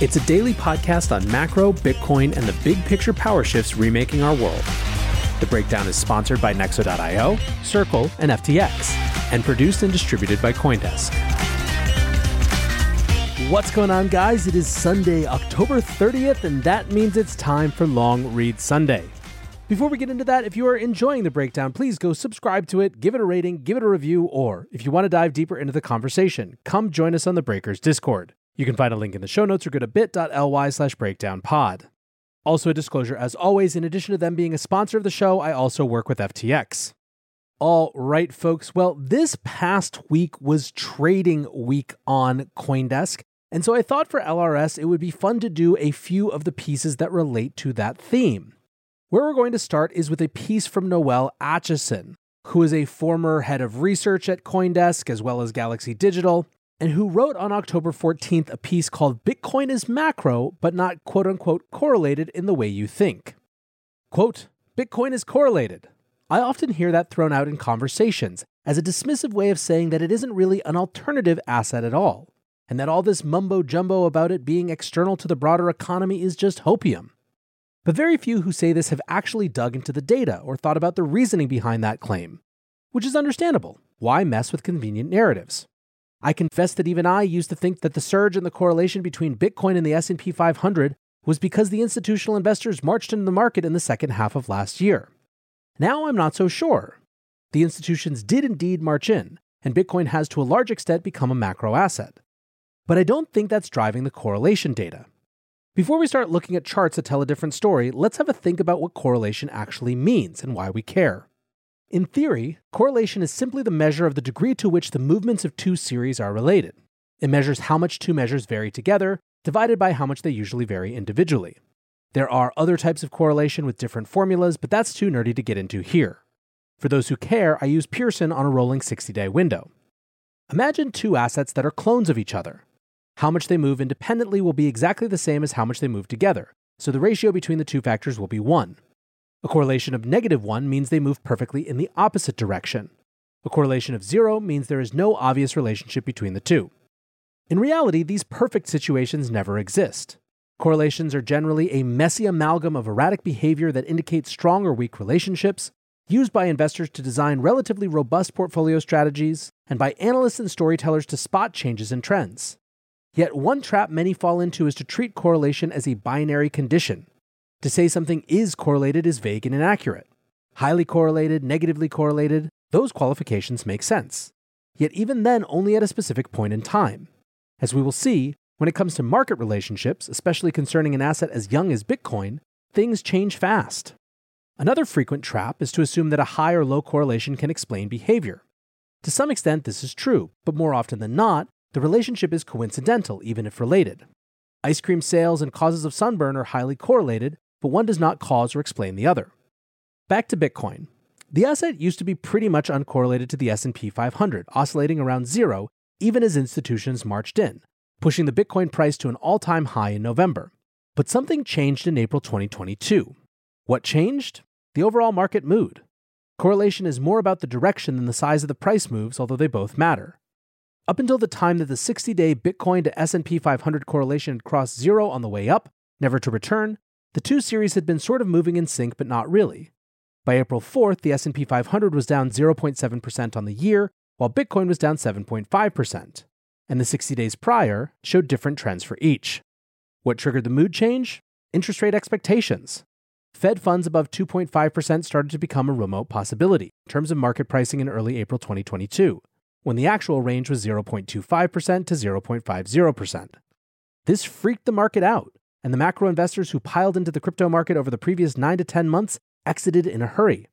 It's a daily podcast on macro, Bitcoin, and the big picture power shifts remaking our world. The Breakdown is sponsored by Nexo.io, Circle, and FTX, and produced and distributed by Coindesk. What's going on, guys? It is Sunday, October 30th, and that means it's time for Long Read Sunday. Before we get into that, if you are enjoying the breakdown, please go subscribe to it, give it a rating, give it a review, or if you want to dive deeper into the conversation, come join us on the Breakers Discord. You can find a link in the show notes or go to bit.ly slash breakdownpod. Also, a disclosure as always, in addition to them being a sponsor of the show, I also work with FTX. All right, folks. Well, this past week was trading week on Coindesk. And so I thought for LRS, it would be fun to do a few of the pieces that relate to that theme. Where we're going to start is with a piece from Noelle Acheson, who is a former head of research at Coindesk as well as Galaxy Digital, and who wrote on October 14th a piece called Bitcoin is macro, but not quote unquote correlated in the way you think. Quote, Bitcoin is correlated. I often hear that thrown out in conversations as a dismissive way of saying that it isn't really an alternative asset at all, and that all this mumbo jumbo about it being external to the broader economy is just hopium. But very few who say this have actually dug into the data or thought about the reasoning behind that claim, which is understandable. Why mess with convenient narratives? I confess that even I used to think that the surge in the correlation between Bitcoin and the S&P 500 was because the institutional investors marched into the market in the second half of last year. Now I'm not so sure. The institutions did indeed march in, and Bitcoin has to a large extent become a macro asset. But I don't think that's driving the correlation data. Before we start looking at charts that tell a different story, let's have a think about what correlation actually means and why we care. In theory, correlation is simply the measure of the degree to which the movements of two series are related. It measures how much two measures vary together, divided by how much they usually vary individually. There are other types of correlation with different formulas, but that's too nerdy to get into here. For those who care, I use Pearson on a rolling 60 day window. Imagine two assets that are clones of each other. How much they move independently will be exactly the same as how much they move together, so the ratio between the two factors will be 1. A correlation of negative 1 means they move perfectly in the opposite direction. A correlation of 0 means there is no obvious relationship between the two. In reality, these perfect situations never exist. Correlations are generally a messy amalgam of erratic behavior that indicates strong or weak relationships, used by investors to design relatively robust portfolio strategies, and by analysts and storytellers to spot changes in trends. Yet, one trap many fall into is to treat correlation as a binary condition. To say something is correlated is vague and inaccurate. Highly correlated, negatively correlated, those qualifications make sense. Yet, even then, only at a specific point in time. As we will see, when it comes to market relationships, especially concerning an asset as young as Bitcoin, things change fast. Another frequent trap is to assume that a high or low correlation can explain behavior. To some extent, this is true, but more often than not, the relationship is coincidental, even if related. Ice cream sales and causes of sunburn are highly correlated, but one does not cause or explain the other. Back to Bitcoin. The asset used to be pretty much uncorrelated to the S&P 500, oscillating around 0 even as institutions marched in, pushing the Bitcoin price to an all-time high in November. But something changed in April 2022. What changed? The overall market mood. Correlation is more about the direction than the size of the price moves, although they both matter. Up until the time that the 60-day Bitcoin to S&P 500 correlation crossed zero on the way up, never to return, the two series had been sort of moving in sync but not really. By April 4th, the S&P 500 was down 0.7% on the year, while Bitcoin was down 7.5%. And the 60 days prior showed different trends for each. What triggered the mood change? Interest rate expectations. Fed funds above 2.5% started to become a remote possibility in terms of market pricing in early April 2022, when the actual range was 0.25% to 0.50%. This freaked the market out, and the macro investors who piled into the crypto market over the previous 9 to 10 months exited in a hurry.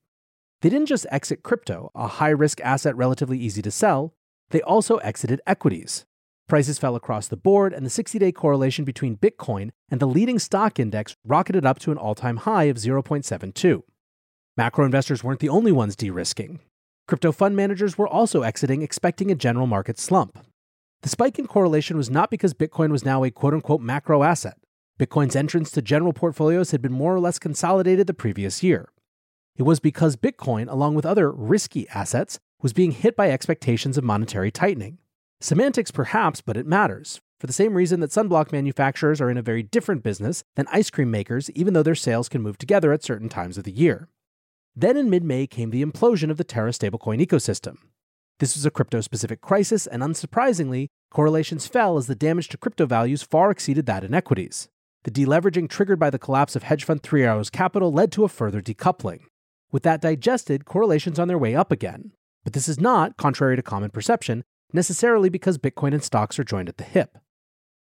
They didn't just exit crypto, a high risk asset relatively easy to sell, they also exited equities. Prices fell across the board, and the 60 day correlation between Bitcoin and the leading stock index rocketed up to an all time high of 0.72. Macro investors weren't the only ones de risking. Crypto fund managers were also exiting, expecting a general market slump. The spike in correlation was not because Bitcoin was now a quote unquote macro asset. Bitcoin's entrance to general portfolios had been more or less consolidated the previous year. It was because Bitcoin, along with other risky assets, was being hit by expectations of monetary tightening. Semantics, perhaps, but it matters, for the same reason that sunblock manufacturers are in a very different business than ice cream makers, even though their sales can move together at certain times of the year. Then in mid May came the implosion of the Terra stablecoin ecosystem. This was a crypto specific crisis, and unsurprisingly, correlations fell as the damage to crypto values far exceeded that in equities. The deleveraging triggered by the collapse of hedge fund Three Arrows Capital led to a further decoupling. With that digested, correlations on their way up again. But this is not, contrary to common perception, necessarily because Bitcoin and stocks are joined at the hip.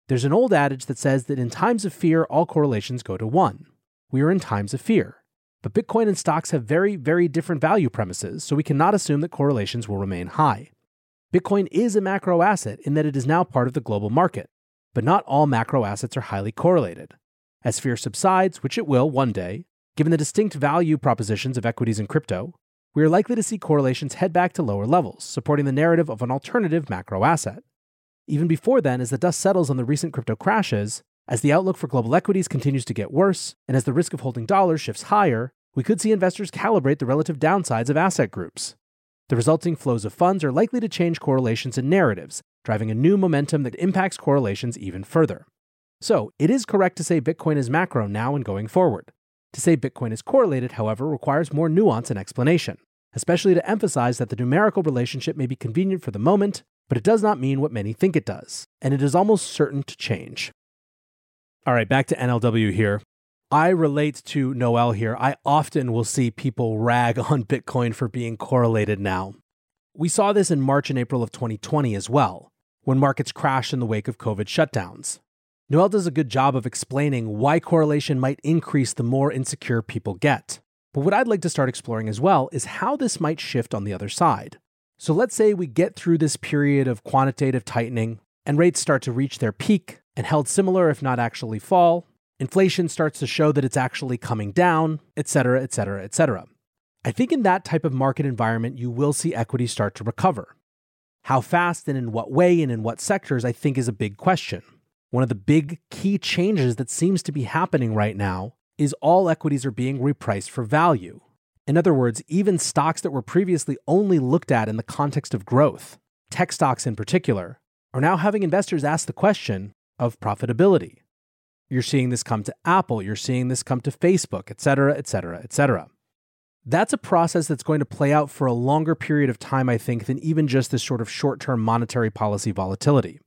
There's an old adage that says that in times of fear, all correlations go to one. We are in times of fear. But Bitcoin and stocks have very, very different value premises, so we cannot assume that correlations will remain high. Bitcoin is a macro asset in that it is now part of the global market, but not all macro assets are highly correlated. As fear subsides, which it will one day, given the distinct value propositions of equities and crypto, we are likely to see correlations head back to lower levels, supporting the narrative of an alternative macro asset. Even before then, as the dust settles on the recent crypto crashes, as the outlook for global equities continues to get worse, and as the risk of holding dollars shifts higher, we could see investors calibrate the relative downsides of asset groups. The resulting flows of funds are likely to change correlations and narratives, driving a new momentum that impacts correlations even further. So, it is correct to say Bitcoin is macro now and going forward. To say Bitcoin is correlated, however, requires more nuance and explanation especially to emphasize that the numerical relationship may be convenient for the moment, but it does not mean what many think it does, and it is almost certain to change. All right, back to NLW here. I relate to Noelle here. I often will see people rag on Bitcoin for being correlated now. We saw this in March and April of 2020 as well, when markets crash in the wake of COVID shutdowns. Noelle does a good job of explaining why correlation might increase the more insecure people get. But what I'd like to start exploring as well is how this might shift on the other side. So let's say we get through this period of quantitative tightening and rates start to reach their peak and held similar, if not actually fall. Inflation starts to show that it's actually coming down, etc., etc., et cetera, et cetera. I think in that type of market environment, you will see equities start to recover. How fast and in what way and in what sectors, I think, is a big question. One of the big key changes that seems to be happening right now is all equities are being repriced for value. In other words, even stocks that were previously only looked at in the context of growth, tech stocks in particular, are now having investors ask the question of profitability. You're seeing this come to Apple, you're seeing this come to Facebook, et cetera, et cetera, et cetera. That's a process that's going to play out for a longer period of time, I think, than even just this sort of short term monetary policy volatility.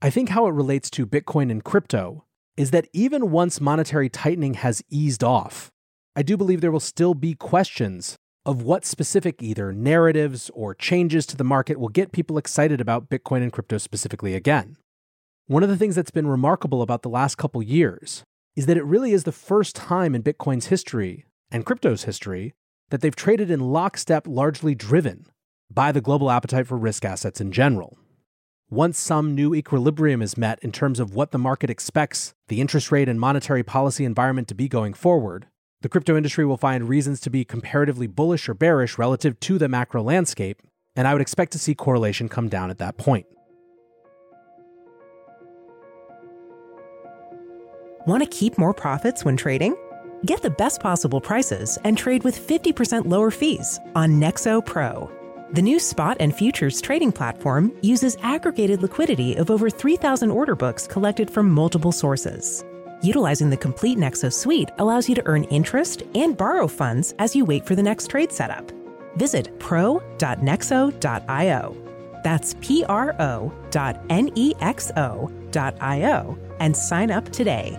I think how it relates to Bitcoin and crypto is that even once monetary tightening has eased off, I do believe there will still be questions of what specific either narratives or changes to the market will get people excited about Bitcoin and crypto specifically again. One of the things that's been remarkable about the last couple years is that it really is the first time in Bitcoin's history and crypto's history that they've traded in lockstep, largely driven by the global appetite for risk assets in general once some new equilibrium is met in terms of what the market expects the interest rate and monetary policy environment to be going forward, the crypto industry will find reasons to be comparatively bullish or bearish relative to the macro landscape, and I would expect to see correlation come down at that point. Want to keep more profits when trading? Get the best possible prices and trade with 50% lower fees on Nexo Pro. The new spot and futures trading platform uses aggregated liquidity of over 3,000 order books collected from multiple sources. Utilizing the complete Nexo suite allows you to earn interest and borrow funds as you wait for the next trade setup. Visit pro.nexo.io. That's P R O dot N E X O dot I O and sign up today.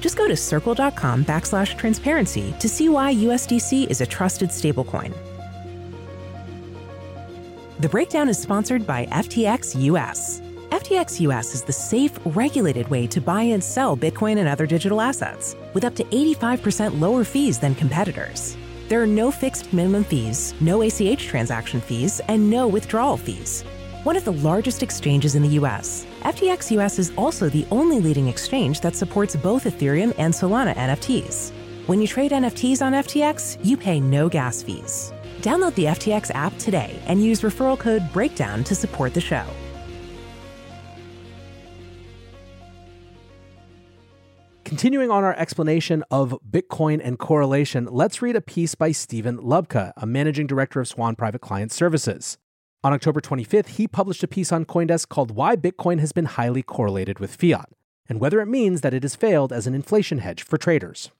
Just go to circle.com backslash transparency to see why USDC is a trusted stablecoin. The breakdown is sponsored by FTX US. FTX US is the safe, regulated way to buy and sell Bitcoin and other digital assets, with up to 85% lower fees than competitors. There are no fixed minimum fees, no ACH transaction fees, and no withdrawal fees. One of the largest exchanges in the US, FTX US is also the only leading exchange that supports both Ethereum and Solana NFTs. When you trade NFTs on FTX, you pay no gas fees. Download the FTX app today and use referral code BREAKDOWN to support the show. Continuing on our explanation of Bitcoin and correlation, let's read a piece by Steven Lubka, a managing director of Swan Private Client Services. On October 25th, he published a piece on Coindesk called Why Bitcoin Has Been Highly Correlated with Fiat and whether it means that it has failed as an inflation hedge for traders.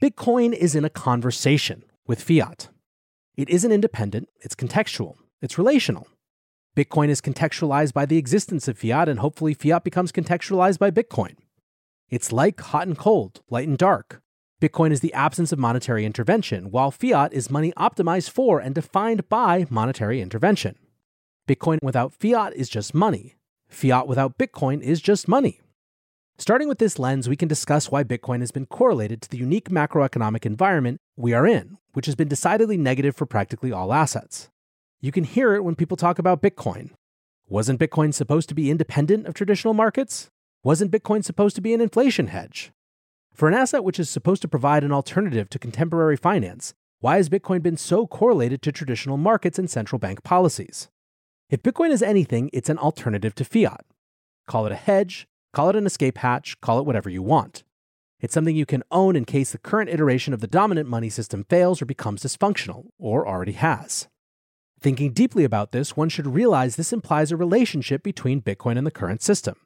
Bitcoin is in a conversation with fiat. It isn't independent, it's contextual, it's relational. Bitcoin is contextualized by the existence of fiat, and hopefully, fiat becomes contextualized by Bitcoin. It's like hot and cold, light and dark. Bitcoin is the absence of monetary intervention, while fiat is money optimized for and defined by monetary intervention. Bitcoin without fiat is just money. Fiat without Bitcoin is just money. Starting with this lens, we can discuss why Bitcoin has been correlated to the unique macroeconomic environment we are in, which has been decidedly negative for practically all assets. You can hear it when people talk about Bitcoin. Wasn't Bitcoin supposed to be independent of traditional markets? Wasn't Bitcoin supposed to be an inflation hedge? For an asset which is supposed to provide an alternative to contemporary finance, why has Bitcoin been so correlated to traditional markets and central bank policies? If Bitcoin is anything, it's an alternative to fiat. Call it a hedge, Call it an escape hatch, call it whatever you want. It's something you can own in case the current iteration of the dominant money system fails or becomes dysfunctional, or already has. Thinking deeply about this, one should realize this implies a relationship between Bitcoin and the current system.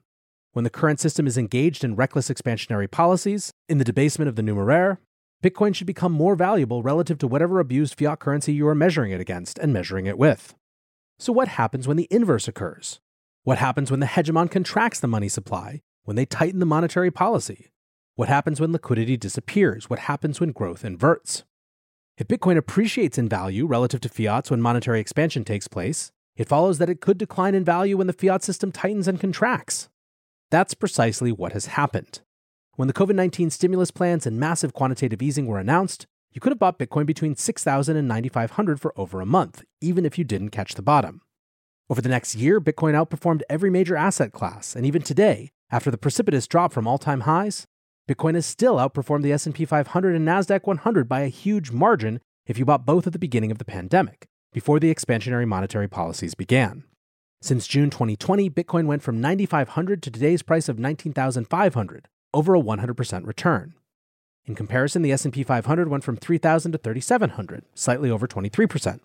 When the current system is engaged in reckless expansionary policies, in the debasement of the numeraire, Bitcoin should become more valuable relative to whatever abused fiat currency you are measuring it against and measuring it with. So, what happens when the inverse occurs? What happens when the hegemon contracts the money supply, when they tighten the monetary policy? What happens when liquidity disappears? What happens when growth inverts? If Bitcoin appreciates in value relative to fiats when monetary expansion takes place, it follows that it could decline in value when the fiat system tightens and contracts. That's precisely what has happened. When the COVID 19 stimulus plans and massive quantitative easing were announced, you could have bought Bitcoin between 6,000 and 9,500 for over a month, even if you didn't catch the bottom. Over the next year, Bitcoin outperformed every major asset class, and even today, after the precipitous drop from all-time highs, Bitcoin has still outperformed the S&P 500 and Nasdaq 100 by a huge margin if you bought both at the beginning of the pandemic, before the expansionary monetary policies began. Since June 2020, Bitcoin went from 9500 to today's price of 19500, over a 100% return. In comparison, the S&P 500 went from 3000 to 3700, slightly over 23%.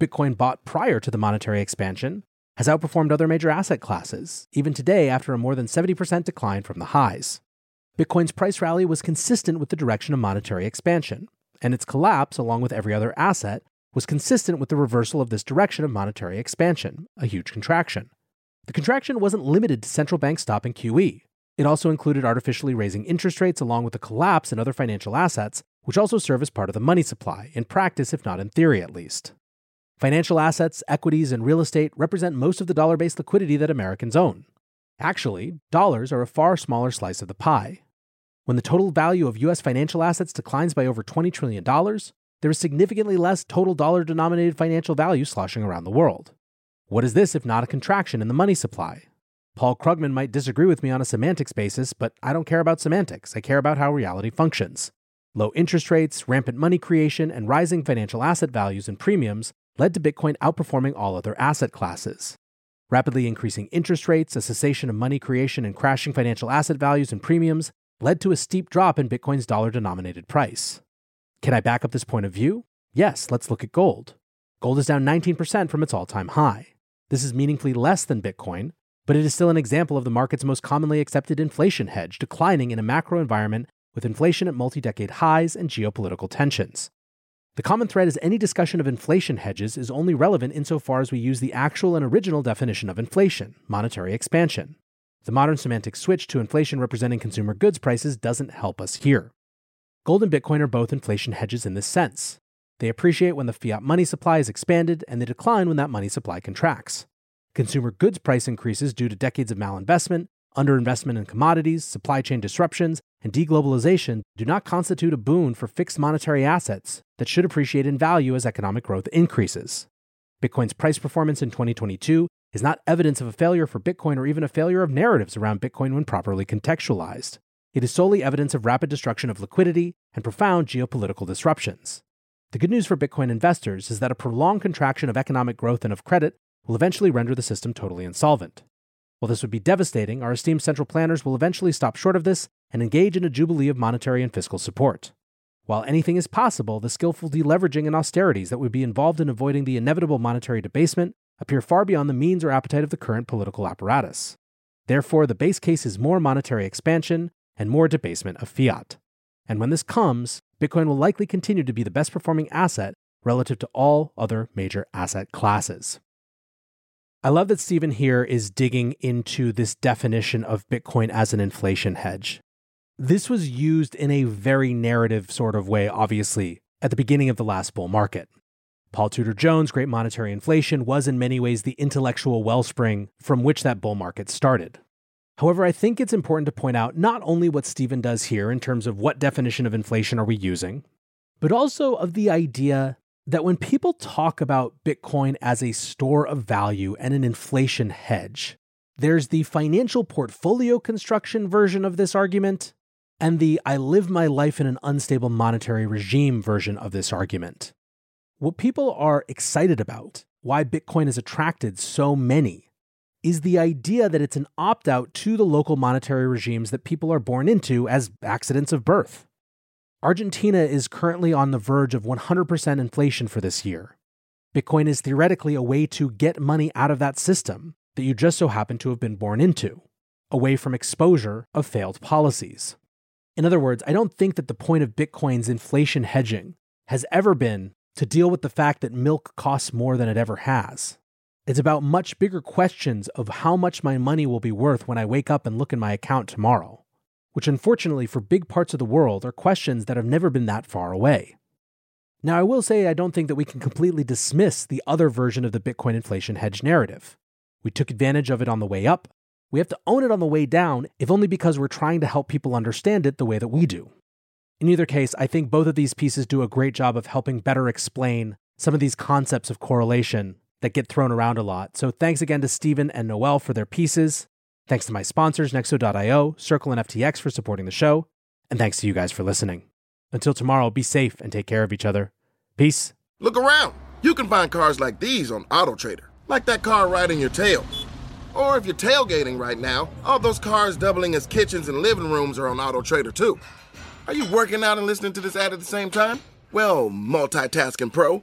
Bitcoin bought prior to the monetary expansion has outperformed other major asset classes, even today after a more than 70% decline from the highs. Bitcoin's price rally was consistent with the direction of monetary expansion, and its collapse, along with every other asset, was consistent with the reversal of this direction of monetary expansion, a huge contraction. The contraction wasn't limited to central banks stopping QE. It also included artificially raising interest rates along with a collapse in other financial assets, which also serve as part of the money supply, in practice, if not in theory at least. Financial assets, equities, and real estate represent most of the dollar based liquidity that Americans own. Actually, dollars are a far smaller slice of the pie. When the total value of U.S. financial assets declines by over $20 trillion, there is significantly less total dollar denominated financial value sloshing around the world. What is this if not a contraction in the money supply? Paul Krugman might disagree with me on a semantics basis, but I don't care about semantics. I care about how reality functions. Low interest rates, rampant money creation, and rising financial asset values and premiums led to Bitcoin outperforming all other asset classes. Rapidly increasing interest rates, a cessation of money creation, and crashing financial asset values and premiums led to a steep drop in Bitcoin's dollar denominated price. Can I back up this point of view? Yes, let's look at gold. Gold is down 19% from its all time high. This is meaningfully less than Bitcoin, but it is still an example of the market's most commonly accepted inflation hedge declining in a macro environment with inflation at multi decade highs and geopolitical tensions. The common thread is any discussion of inflation hedges is only relevant insofar as we use the actual and original definition of inflation, monetary expansion. The modern semantic switch to inflation representing consumer goods prices doesn't help us here. Gold and Bitcoin are both inflation hedges in this sense. They appreciate when the fiat money supply is expanded and they decline when that money supply contracts. Consumer goods price increases due to decades of malinvestment, underinvestment in commodities, supply chain disruptions, and deglobalization do not constitute a boon for fixed monetary assets that should appreciate in value as economic growth increases. Bitcoin's price performance in 2022 is not evidence of a failure for Bitcoin or even a failure of narratives around Bitcoin when properly contextualized. It is solely evidence of rapid destruction of liquidity and profound geopolitical disruptions. The good news for Bitcoin investors is that a prolonged contraction of economic growth and of credit will eventually render the system totally insolvent. While this would be devastating, our esteemed central planners will eventually stop short of this and engage in a jubilee of monetary and fiscal support. While anything is possible, the skillful deleveraging and austerities that would be involved in avoiding the inevitable monetary debasement appear far beyond the means or appetite of the current political apparatus. Therefore, the base case is more monetary expansion and more debasement of fiat. And when this comes, Bitcoin will likely continue to be the best performing asset relative to all other major asset classes. I love that Steven here is digging into this definition of Bitcoin as an inflation hedge. This was used in a very narrative sort of way, obviously, at the beginning of the last bull market. Paul Tudor Jones' Great Monetary Inflation was in many ways the intellectual wellspring from which that bull market started. However, I think it's important to point out not only what Steven does here in terms of what definition of inflation are we using, but also of the idea that when people talk about Bitcoin as a store of value and an inflation hedge, there's the financial portfolio construction version of this argument and the I live my life in an unstable monetary regime version of this argument. What people are excited about, why Bitcoin has attracted so many, is the idea that it's an opt out to the local monetary regimes that people are born into as accidents of birth. Argentina is currently on the verge of 100% inflation for this year. Bitcoin is theoretically a way to get money out of that system that you just so happen to have been born into, away from exposure of failed policies. In other words, I don't think that the point of Bitcoin's inflation hedging has ever been to deal with the fact that milk costs more than it ever has. It's about much bigger questions of how much my money will be worth when I wake up and look in my account tomorrow which unfortunately for big parts of the world are questions that have never been that far away. Now, I will say I don't think that we can completely dismiss the other version of the Bitcoin inflation hedge narrative. We took advantage of it on the way up. We have to own it on the way down, if only because we're trying to help people understand it the way that we do. In either case, I think both of these pieces do a great job of helping better explain some of these concepts of correlation that get thrown around a lot. So thanks again to Steven and Noelle for their pieces. Thanks to my sponsors, Nexo.io, Circle, and FTX for supporting the show. And thanks to you guys for listening. Until tomorrow, be safe and take care of each other. Peace. Look around. You can find cars like these on AutoTrader, like that car riding your tail. Or if you're tailgating right now, all those cars doubling as kitchens and living rooms are on AutoTrader too. Are you working out and listening to this ad at the same time? Well, multitasking pro,